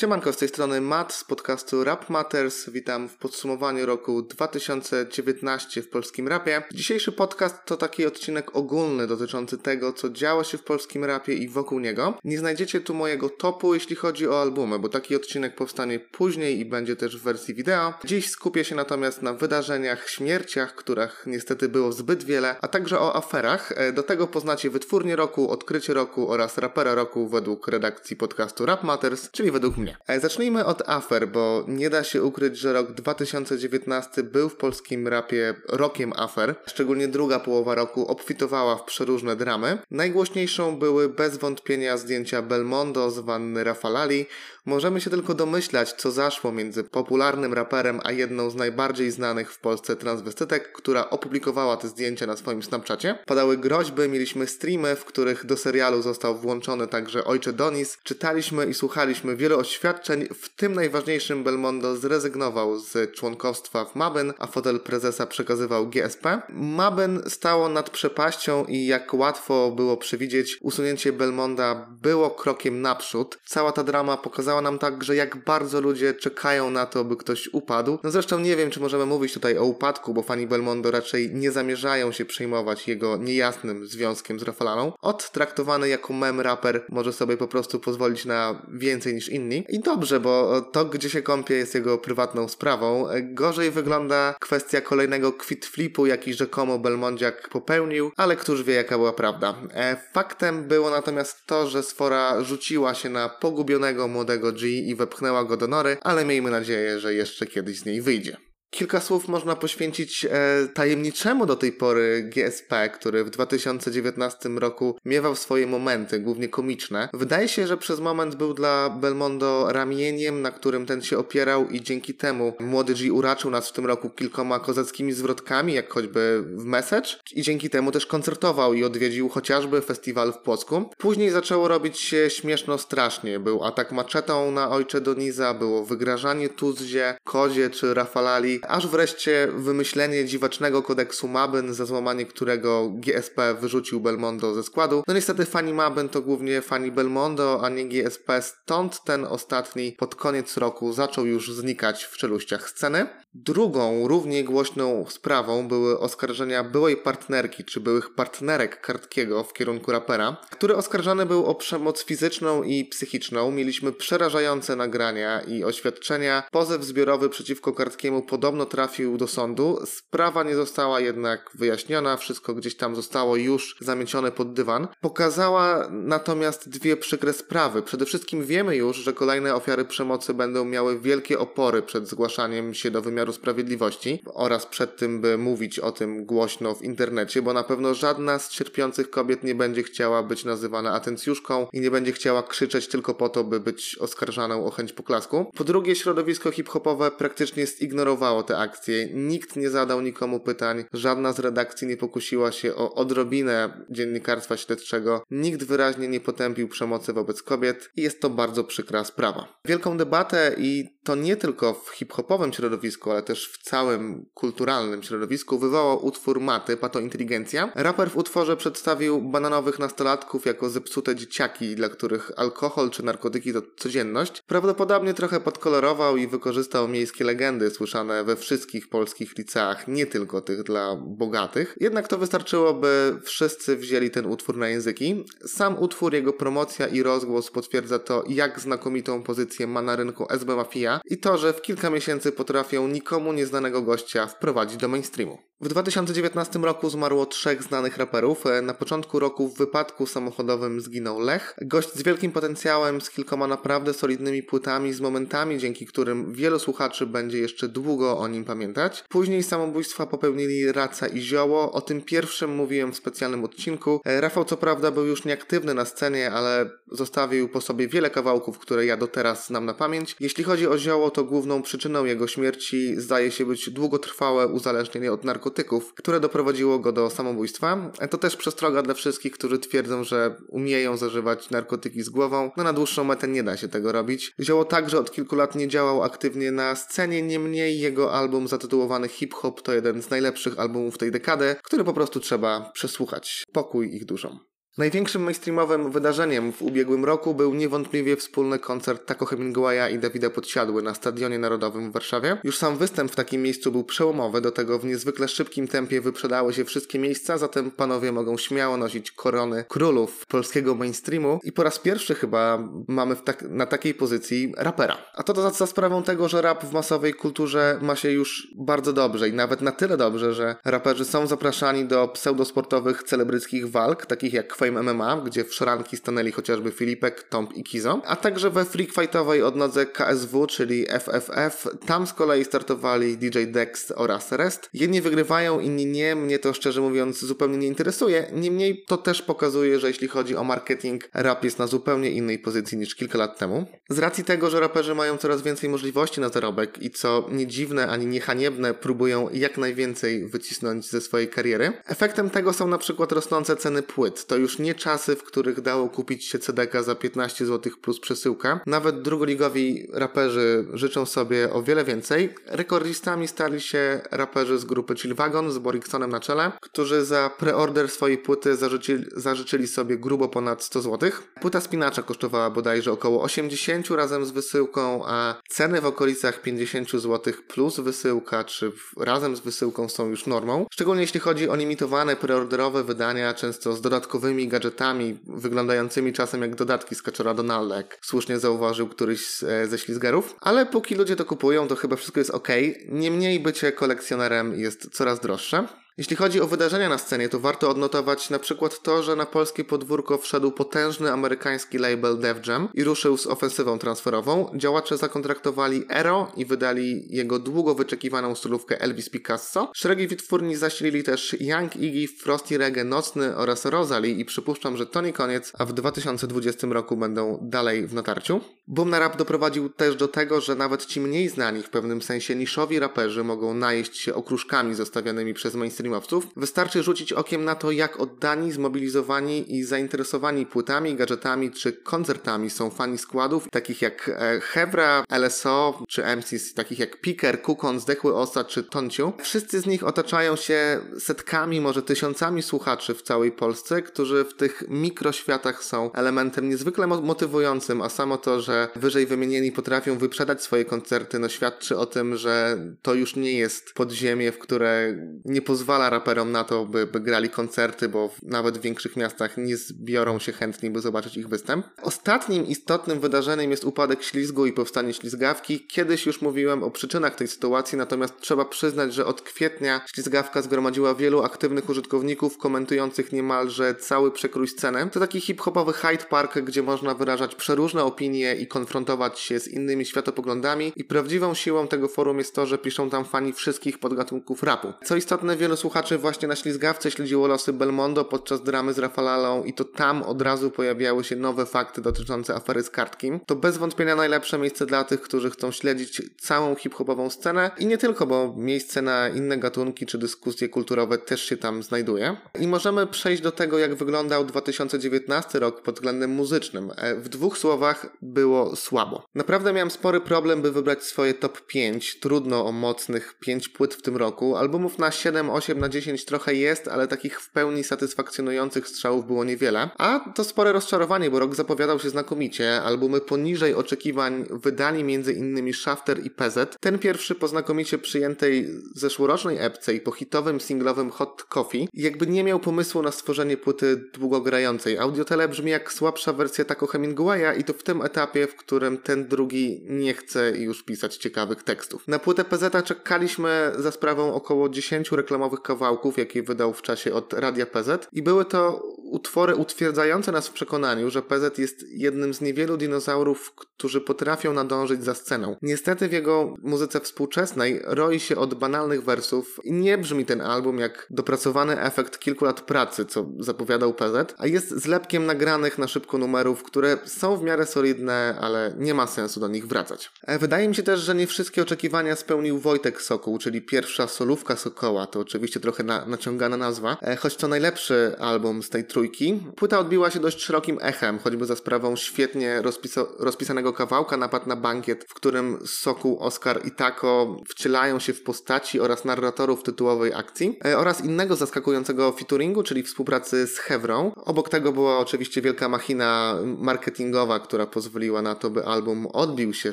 Siemanko, z tej strony Matt z podcastu Rap Matters. Witam w podsumowaniu roku 2019 w polskim rapie. Dzisiejszy podcast to taki odcinek ogólny dotyczący tego, co działo się w polskim rapie i wokół niego. Nie znajdziecie tu mojego topu, jeśli chodzi o albumy, bo taki odcinek powstanie później i będzie też w wersji wideo. Dziś skupię się natomiast na wydarzeniach, śmierciach, których niestety było zbyt wiele, a także o aferach. E, do tego poznacie wytwórnię roku, odkrycie roku oraz rapera roku według redakcji podcastu Rap Matters, czyli według mnie. E, zacznijmy od afer, bo nie da się ukryć, że rok 2019 był w polskim rapie rokiem afer. Szczególnie druga połowa roku obfitowała w przeróżne dramy. Najgłośniejszą były bez wątpienia zdjęcia Belmondo z wanny Rafalali. Możemy się tylko domyślać, co zaszło między popularnym raperem a jedną z najbardziej znanych w Polsce transwestytek, która opublikowała te zdjęcia na swoim Snapchacie. Padały groźby, mieliśmy streamy, w których do serialu został włączony także ojcze Donis. Czytaliśmy i słuchaliśmy wielu oświadczeń, w tym najważniejszym Belmondo zrezygnował z członkostwa w Mabyn, a fotel prezesa przekazywał GSP. Mabyn stało nad przepaścią i jak łatwo było przewidzieć, usunięcie Belmonda było krokiem naprzód. Cała ta drama pokazała nam także, jak bardzo ludzie czekają na to, by ktoś upadł. No zresztą nie wiem, czy możemy mówić tutaj o upadku, bo fani Belmondo raczej nie zamierzają się przejmować jego niejasnym związkiem z Rafalaną. Od traktowany jako mem raper może sobie po prostu pozwolić na więcej niż inni. I dobrze, bo to, gdzie się kąpie, jest jego prywatną sprawą. Gorzej wygląda kwestia kolejnego quit flipu, jaki rzekomo Belmondziak popełnił, ale któż wie, jaka była prawda. E, faktem było natomiast to, że Sfora rzuciła się na pogubionego młodego G i wepchnęła go do nory, ale miejmy nadzieję, że jeszcze kiedyś z niej wyjdzie. Kilka słów można poświęcić e, tajemniczemu do tej pory GSP, który w 2019 roku miewał swoje momenty, głównie komiczne. Wydaje się, że przez moment był dla Belmondo ramieniem, na którym ten się opierał i dzięki temu młody G uraczył nas w tym roku kilkoma kozackimi zwrotkami, jak choćby w Message i dzięki temu też koncertował i odwiedził chociażby festiwal w Płocku. Później zaczęło robić się śmieszno strasznie. Był atak maczetą na ojcze Doniza, było wygrażanie Tuzzie, Kozie czy Rafalali, aż wreszcie wymyślenie dziwacznego kodeksu Mabyn, za złamanie którego GSP wyrzucił Belmondo ze składu. No niestety fani Mabyn to głównie fani Belmondo, a nie GSP, stąd ten ostatni pod koniec roku zaczął już znikać w czeluściach sceny. Drugą, równie głośną sprawą były oskarżenia byłej partnerki czy byłych partnerek Kartkiego w kierunku rapera, który oskarżany był o przemoc fizyczną i psychiczną. Mieliśmy przerażające nagrania i oświadczenia. Pozew zbiorowy przeciwko Kartkiemu podobno trafił do sądu. Sprawa nie została jednak wyjaśniona, wszystko gdzieś tam zostało już zamiecione pod dywan. Pokazała natomiast dwie przykre sprawy. Przede wszystkim wiemy już, że kolejne ofiary przemocy będą miały wielkie opory przed zgłaszaniem się do wymiaru wymiaru sprawiedliwości oraz przed tym, by mówić o tym głośno w internecie, bo na pewno żadna z cierpiących kobiet nie będzie chciała być nazywana atencjuszką i nie będzie chciała krzyczeć tylko po to, by być oskarżaną o chęć poklasku. Po drugie, środowisko hip-hopowe praktycznie zignorowało te akcje. Nikt nie zadał nikomu pytań, żadna z redakcji nie pokusiła się o odrobinę dziennikarstwa śledczego, nikt wyraźnie nie potępił przemocy wobec kobiet i jest to bardzo przykra sprawa. Wielką debatę i to nie tylko w hip-hopowym środowisku, ale też w całym kulturalnym środowisku wywołał utwór Maty, Pato Inteligencja. Raper w utworze przedstawił bananowych nastolatków jako zepsute dzieciaki, dla których alkohol czy narkotyki to codzienność. Prawdopodobnie trochę podkolorował i wykorzystał miejskie legendy słyszane we wszystkich polskich liceach, nie tylko tych dla bogatych. Jednak to wystarczyło, by wszyscy wzięli ten utwór na języki. Sam utwór, jego promocja i rozgłos potwierdza to, jak znakomitą pozycję ma na rynku SB Mafia, i to, że w kilka miesięcy potrafią nikomu nieznanego gościa wprowadzić do mainstreamu. W 2019 roku zmarło trzech znanych raperów. E, na początku roku w wypadku samochodowym zginął Lech. Gość z wielkim potencjałem, z kilkoma naprawdę solidnymi płytami, z momentami, dzięki którym wielu słuchaczy będzie jeszcze długo o nim pamiętać. Później samobójstwa popełnili Raca i Zioło. O tym pierwszym mówiłem w specjalnym odcinku. E, Rafał co prawda był już nieaktywny na scenie, ale zostawił po sobie wiele kawałków, które ja do teraz znam na pamięć. Jeśli chodzi o Zioło, to główną przyczyną jego śmierci zdaje się być długotrwałe uzależnienie od narkotyków narkotyków, które doprowadziło go do samobójstwa. To też przestroga dla wszystkich, którzy twierdzą, że umieją zażywać narkotyki z głową. No na dłuższą metę nie da się tego robić. Zioło także od kilku lat nie działał aktywnie na scenie, niemniej jego album zatytułowany Hip Hop to jeden z najlepszych albumów tej dekady, który po prostu trzeba przesłuchać. Pokój ich duszą. Największym mainstreamowym wydarzeniem w ubiegłym roku był niewątpliwie wspólny koncert Taco Hemingwaya i Dawida Podsiadły na Stadionie Narodowym w Warszawie. Już sam występ w takim miejscu był przełomowy, do tego w niezwykle szybkim tempie wyprzedały się wszystkie miejsca, zatem panowie mogą śmiało nosić korony królów polskiego mainstreamu i po raz pierwszy chyba mamy tak, na takiej pozycji rapera. A to za, za sprawą tego, że rap w masowej kulturze ma się już bardzo dobrze i nawet na tyle dobrze, że raperzy są zapraszani do pseudosportowych celebryckich walk, takich jak Fame MMA, gdzie w szranki stanęli chociażby Filipek, Tomp i Kizo, a także we freak fightowej odnodze KSW, czyli FFF. Tam z kolei startowali DJ Dex oraz Rest. Jedni wygrywają, inni nie. Mnie to szczerze mówiąc zupełnie nie interesuje. Niemniej to też pokazuje, że jeśli chodzi o marketing, rap jest na zupełnie innej pozycji niż kilka lat temu. Z racji tego, że raperzy mają coraz więcej możliwości na zarobek i co nie dziwne ani nie haniebne, próbują jak najwięcej wycisnąć ze swojej kariery. Efektem tego są na przykład rosnące ceny płyt. To już nie czasy, w których dało kupić się CDK za 15 zł plus przesyłka. Nawet drugoligowi raperzy życzą sobie o wiele więcej. Rekordistami stali się raperzy z grupy Chillwagon z Boriksonem na czele, którzy za preorder swojej płyty zażyczyli, zażyczyli sobie grubo ponad 100 zł. Płyta spinacza kosztowała bodajże około 80 razem z wysyłką, a ceny w okolicach 50 zł plus wysyłka, czy razem z wysyłką są już normą. Szczególnie jeśli chodzi o limitowane preorderowe wydania, często z dodatkowymi gadżetami, wyglądającymi czasem jak dodatki z kaczora Donalda, jak słusznie zauważył któryś z, e, ze ślizgerów. Ale póki ludzie to kupują, to chyba wszystko jest ok. Niemniej bycie kolekcjonerem jest coraz droższe. Jeśli chodzi o wydarzenia na scenie, to warto odnotować na przykład to, że na polskie podwórko wszedł potężny amerykański label Def Jam i ruszył z ofensywą transferową. Działacze zakontraktowali Ero i wydali jego długo wyczekiwaną stylówkę Elvis Picasso. Szeregi wytwórni zasilili też Young Iggy, Frosty Reggae Nocny oraz Rosalie i przypuszczam, że to nie koniec, a w 2020 roku będą dalej w natarciu. Boom na rap doprowadził też do tego, że nawet ci mniej znani, w pewnym sensie niszowi raperzy mogą najeść się okruszkami zostawianymi przez mainstream streamowców. Wystarczy rzucić okiem na to, jak oddani, zmobilizowani i zainteresowani płytami, gadżetami czy koncertami są fani składów takich jak e, Hevra, LSO czy MCs takich jak Piker, Kukon, Zdechły Osa czy Tonciu. Wszyscy z nich otaczają się setkami, może tysiącami słuchaczy w całej Polsce, którzy w tych mikroświatach są elementem niezwykle motywującym, a samo to, że wyżej wymienieni potrafią wyprzedać swoje koncerty, no świadczy o tym, że to już nie jest podziemie, w które nie pozwala pozwala raperom na to, by, by grali koncerty, bo nawet w większych miastach nie zbiorą się chętni, by zobaczyć ich występ. Ostatnim istotnym wydarzeniem jest upadek ślizgu i powstanie ślizgawki. Kiedyś już mówiłem o przyczynach tej sytuacji, natomiast trzeba przyznać, że od kwietnia ślizgawka zgromadziła wielu aktywnych użytkowników komentujących niemalże cały przekrój sceny. To taki hip-hopowy Hyde Park, gdzie można wyrażać przeróżne opinie i konfrontować się z innymi światopoglądami i prawdziwą siłą tego forum jest to, że piszą tam fani wszystkich podgatunków rapu. Co istotne, wielu słuchaczy właśnie na ślizgawce śledziło losy Belmondo podczas dramy z Rafalalą i to tam od razu pojawiały się nowe fakty dotyczące afery z Kartkim. To bez wątpienia najlepsze miejsce dla tych, którzy chcą śledzić całą hip-hopową scenę i nie tylko, bo miejsce na inne gatunki czy dyskusje kulturowe też się tam znajduje. I możemy przejść do tego, jak wyglądał 2019 rok pod względem muzycznym. E, w dwóch słowach było słabo. Naprawdę miałem spory problem, by wybrać swoje top 5. Trudno o mocnych 5 płyt w tym roku. Albumów na 7-8 8 na 10 trochę jest, ale takich w pełni satysfakcjonujących strzałów było niewiele. A to spore rozczarowanie, bo rok zapowiadał się znakomicie. Albumy poniżej oczekiwań wydali m.in. Shafter i PZ. Ten pierwszy po znakomicie przyjętej zeszłorocznej epce i po hitowym singlowym Hot Coffee jakby nie miał pomysłu na stworzenie płyty długogrającej. Audiotele brzmi jak słabsza wersja Taco Hemingwaya i to w tym etapie, w którym ten drugi nie chce już pisać ciekawych tekstów. Na płytę PZ czekaliśmy za sprawą około 10 reklamowych kawałków, jakie wydał w czasie od Radia PZ i były to utwory utwierdzające nas w przekonaniu, że PZ jest jednym z niewielu dinozaurów, którzy potrafią nadążyć za sceną. Niestety w jego muzyce współczesnej roi się od banalnych wersów i nie brzmi ten album jak dopracowany efekt kilku lat pracy, co zapowiadał PZ, a jest zlepkiem nagranych na szybko numerów, które są w miarę solidne, ale nie ma sensu do nich wracać. E, wydaje mi się też, że nie wszystkie oczekiwania spełnił Wojtek Sokół, czyli pierwsza solówka Sokoła, to oczywiście trochę na, naciągana nazwa, e, choć to najlepszy album z tej trójki. Płyta odbiła się dość szerokim echem, choćby za sprawą świetnie rozpisa rozpisanego nowego kawałka Napad na bankiet, w którym Sokół, Oscar i Tako wcielają się w postaci oraz narratorów tytułowej akcji e, oraz innego zaskakującego featuringu, czyli współpracy z Hewrą. Obok tego była oczywiście wielka machina marketingowa, która pozwoliła na to, by album odbił się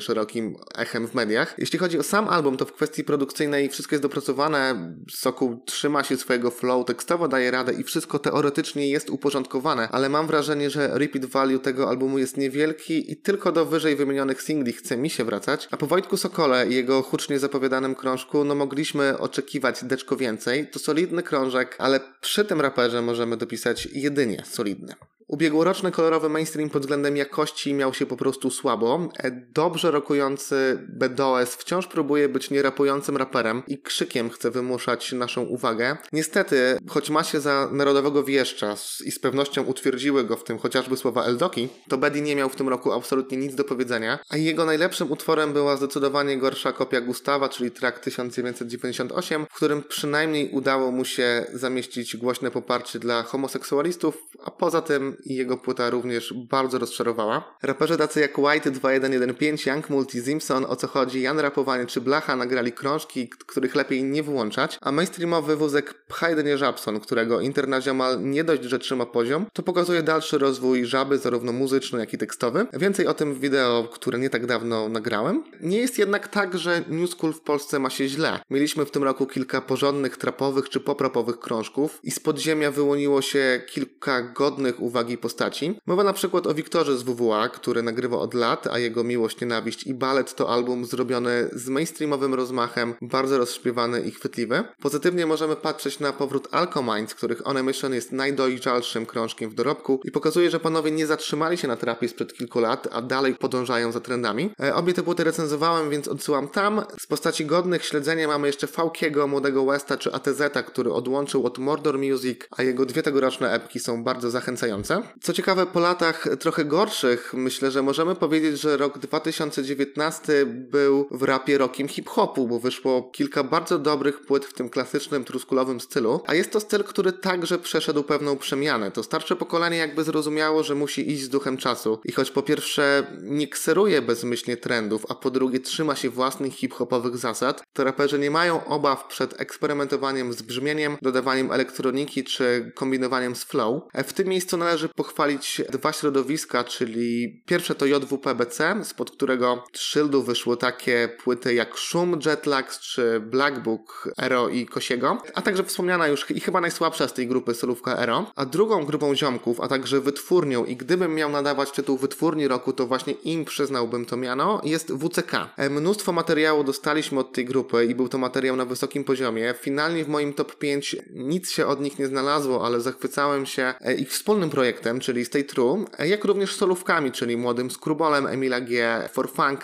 szerokim echem w mediach. Jeśli chodzi o sam album, to w kwestii produkcyjnej wszystko jest dopracowane. Sokół trzyma się swojego flow, tekstowo daje radę i wszystko teoretycznie jest uporządkowane, ale mam wrażenie, że repeat value tego albumu jest niewielki i tylko do wyżej wymienionych singli chce mi się wracać. A po Wojtku Sokole i jego hucznie zapowiadanym krążku, no mogliśmy oczekiwać deczko więcej. To solidny krążek, ale przy tym raperze możemy dopisać jedynie solidny. Ubiegłoroczny kolorowy mainstream pod względem jakości miał się po prostu słabo. E, dobrze rokujący BDOS wciąż próbuje być nierapującym raperem i krzykiem chce wymuszać naszą uwagę. Niestety, choć ma się za narodowego wieszcza i z pewnością utwierdziły go w tym chociażby słowa Eldoki, to Bedi nie miał w tym roku absolutnie nic do powiedzenia, a jego najlepszym utworem była zdecydowanie gorsza kopia Gustawa, czyli track 1998, w którym przynajmniej udało mu się zamieścić głośne poparcie dla homoseksualistów, a poza tym i jego płyta również bardzo rozczarowała. Raperzy tacy jak White 2115, Young Multi, Simpson, O co chodzi, Jan Rapowanie czy Blacha nagrali krążki, których lepiej nie wyłączać, a mainstreamowy wózek pcha jedynie Żabson, którego internaziomal nie dość, że trzyma poziom, to pokazuje dalszy rozwój żaby, zarówno muzyczny, jak i tekstowy. Więcej o tym w wideo, które nie tak dawno nagrałem. Nie jest jednak tak, że New School w Polsce ma się źle. Mieliśmy w tym roku kilka porządnych, trapowych czy popropowych krążków i z podziemia wyłoniło się kilka godnych uwagi uwagi postaci. Mowa na przykład o Wiktorze z WWA, który nagrywa od lat, a jego Miłość, Nienawiść i Balet to album zrobiony z mainstreamowym rozmachem, bardzo rozśpiewany i chwytliwy. Pozytywnie możemy patrzeć na powrót Alcominds, których On a Mission jest najdojrzalszym krążkiem w dorobku i pokazuje, że panowie nie zatrzymali się na trapie sprzed kilku lat, a dalej podążają za trendami. E, obie te płyty recenzowałem, więc odsyłam tam. Z postaci godnych śledzenia mamy jeszcze Fałkiego, Młodego Westa czy ATZ, który odłączył od Mordor Music, a jego dwie tegoroczne epki są bardzo zachęcające. Co ciekawe, po latach trochę gorszych, myślę, że możemy powiedzieć, że rok 2019 był w rapie rokiem hip-hopu, bo wyszło kilka bardzo dobrych płyt w tym klasycznym, truskulowym stylu, a jest to styl, który także przeszedł pewną przemianę. To starsze pokolenie jakby zrozumiało, że musi iść z duchem czasu i choć po pierwsze nie kseruje bezmyślnie trendów, a po drugie trzyma się własnych hip-hopowych zasad, to raperzy nie mają obaw przed eksperymentowaniem z brzmieniem, dodawaniem elektroniki czy kombinowaniem z flow. W tym miejscu należy pochwalić dwa środowiska, czyli pierwsze to JWPBC, spod którego szyldu wyszły takie płyty jak Szum, Jetlags czy Black Book, Ero i Kosiego, a także wspomniana już i chyba najsłabsza z tej grupy solówka Ero. A drugą grupą ziomków, a także wytwórnią i gdybym miał nadawać tytuł wytwórni roku, to właśnie im przyznałbym to miano, jest WCK. E, mnóstwo materiału dostaliśmy od tej grupy i był to materiał na wysokim poziomie. Finalnie w moim top 5 nic się od nich nie znalazło, ale zachwycałem się e, ich wspólnym projektem czyli Stay True, jak również solówkami, czyli młodym Skrubolem Emila G, For Funk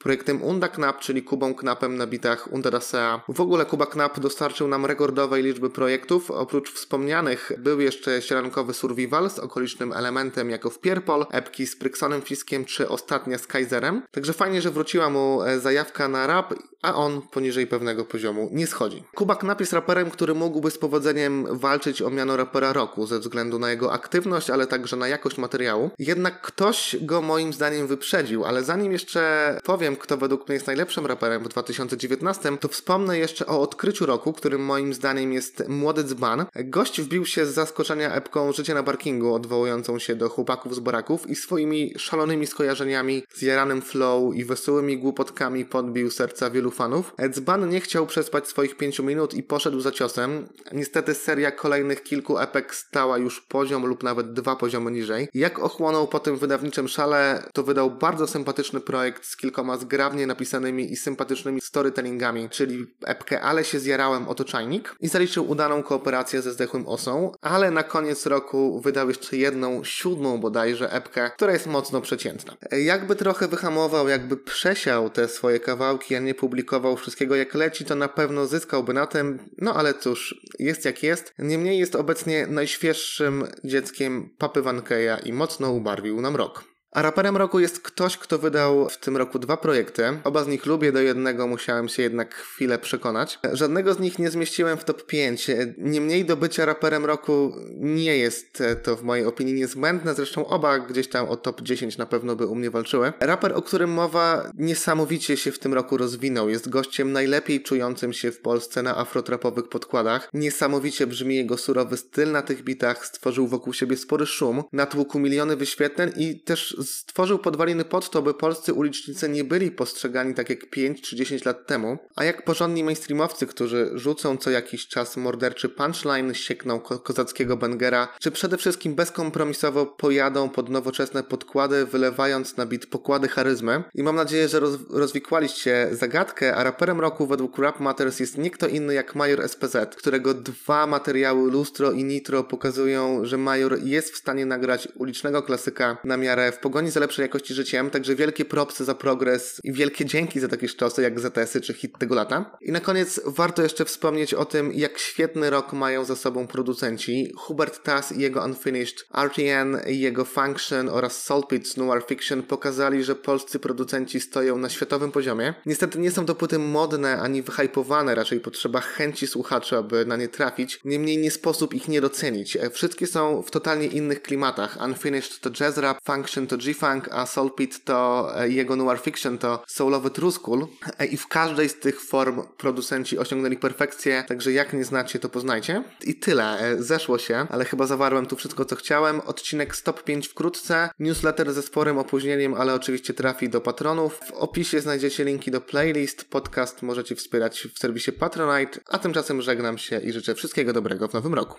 projektem Unda Knap, czyli Kubą Knapem na bitach Undadasea. W ogóle Kuba Knap dostarczył nam rekordowej liczby projektów. Oprócz wspomnianych był jeszcze sierankowy Survival z okolicznym elementem jako w Pierpol, epki z Pryksonem Fiskiem czy ostatnia z Kaiserem. Także fajnie, że wróciła mu e, zajawka na rap, a on poniżej pewnego poziomu nie schodzi. Kuba Knap jest raperem, który mógłby z powodzeniem walczyć o miano rapera roku ze względu na jego aktywność ale także na jakość materiału. Jednak ktoś go moim zdaniem wyprzedził, ale zanim jeszcze powiem, kto według mnie jest najlepszym raperem w 2019, to wspomnę jeszcze o odkryciu roku, którym moim zdaniem jest Młody Dzban. Gość wbił się z zaskoczenia epką Życie na parkingu, odwołującą się do chłopaków z baraków i swoimi szalonymi skojarzeniami z jaranym flow i wesołymi głupotkami podbił serca wielu fanów. Dzban nie chciał przespać swoich pięciu minut i poszedł za ciosem. Niestety seria kolejnych kilku epek stała już poziom lub nawet dwa poziomy niżej. Jak ochłonął po tym wydawniczym szale, to wydał bardzo sympatyczny projekt z kilkoma zgrabnie napisanymi i sympatycznymi storytellingami, czyli epkę Ale się zjarałem oto czajnik i zaliczył udaną kooperację ze Zdechłym Osą, ale na koniec roku wydał jeszcze jedną, siódmą bodajże epkę, która jest mocno przeciętna. Jakby trochę wyhamował, jakby przesiał te swoje kawałki, a nie publikował wszystkiego jak leci, to na pewno zyskałby na tym, no ale cóż, jest jak jest. Niemniej jest obecnie najświeższym dzieckiem Papy Van Keya i mocno ubarwił nam rok. A raperem roku jest ktoś, kto wydał w tym roku dwa projekty. Oba z nich lubię, do jednego musiałem się jednak chwilę przekonać. Żadnego z nich nie zmieściłem w top 5. Niemniej do bycia raperem roku nie jest to w mojej opinii niezbędne, zresztą oba gdzieś tam o top 10 na pewno by u mnie walczyły. Raper, o którym mowa, niesamowicie się w tym roku rozwinął. Jest gościem najlepiej czującym się w Polsce na afrotrapowych podkładach. Niesamowicie brzmi jego surowy styl na tych bitach, stworzył wokół siebie spory szum, natłukł miliony wyświetleń i też stworzył podwaliny pod to, by polscy ulicznicy nie byli postrzegani tak jak 5 czy 10 lat temu, a jak porządni mainstreamowcy, którzy rzucą co jakiś czas morderczy punchline, siekną ko kozackiego bangera, czy przede wszystkim bezkompromisowo pojadą pod nowoczesne podkłady, wylewając na bit pokłady charyzmy. I mam nadzieję, że roz rozwikłaliście zagadkę, a raperem roku według Rap Matters jest nie kto inny jak Major SPZ, którego dwa materiały Lustro i Nitro pokazują, że Major jest w stanie nagrać ulicznego klasyka na miarę w pogoni za lepszej jakości życiem, także wielkie propsy za progres i wielkie dzięki za takie sztosy jak ZS-y czy hit tego lata. I na koniec warto jeszcze wspomnieć o tym, jak świetny rok mają za sobą producenci. Hubert Tass i jego Unfinished, RTN i jego Function oraz Soulpit z Noir Fiction pokazali, że polscy producenci stoją na światowym poziomie. Niestety nie są to płyty modne ani wyhypowane, raczej potrzeba chęci słuchaczy, aby na nie trafić. Niemniej nie sposób ich nie docenić. Wszystkie są w totalnie innych klimatach. Unfinished to jazz rap, Function to G-Funk, a Soul Pit to e, jego noir fiction to soulowy truskul e, i w każdej z tych form producenci osiągnęli perfekcję, także jak nie znacie, to poznajcie. I tyle, e, zeszło się, ale chyba zawarłem tu wszystko, co chciałem. Odcinek Stop 5 wkrótce, newsletter ze sporym opóźnieniem, ale oczywiście trafi do patronów. W opisie znajdziecie linki do playlist, podcast możecie wspierać w serwisie Patronite, a tymczasem żegnam się i życzę wszystkiego dobrego w nowym roku.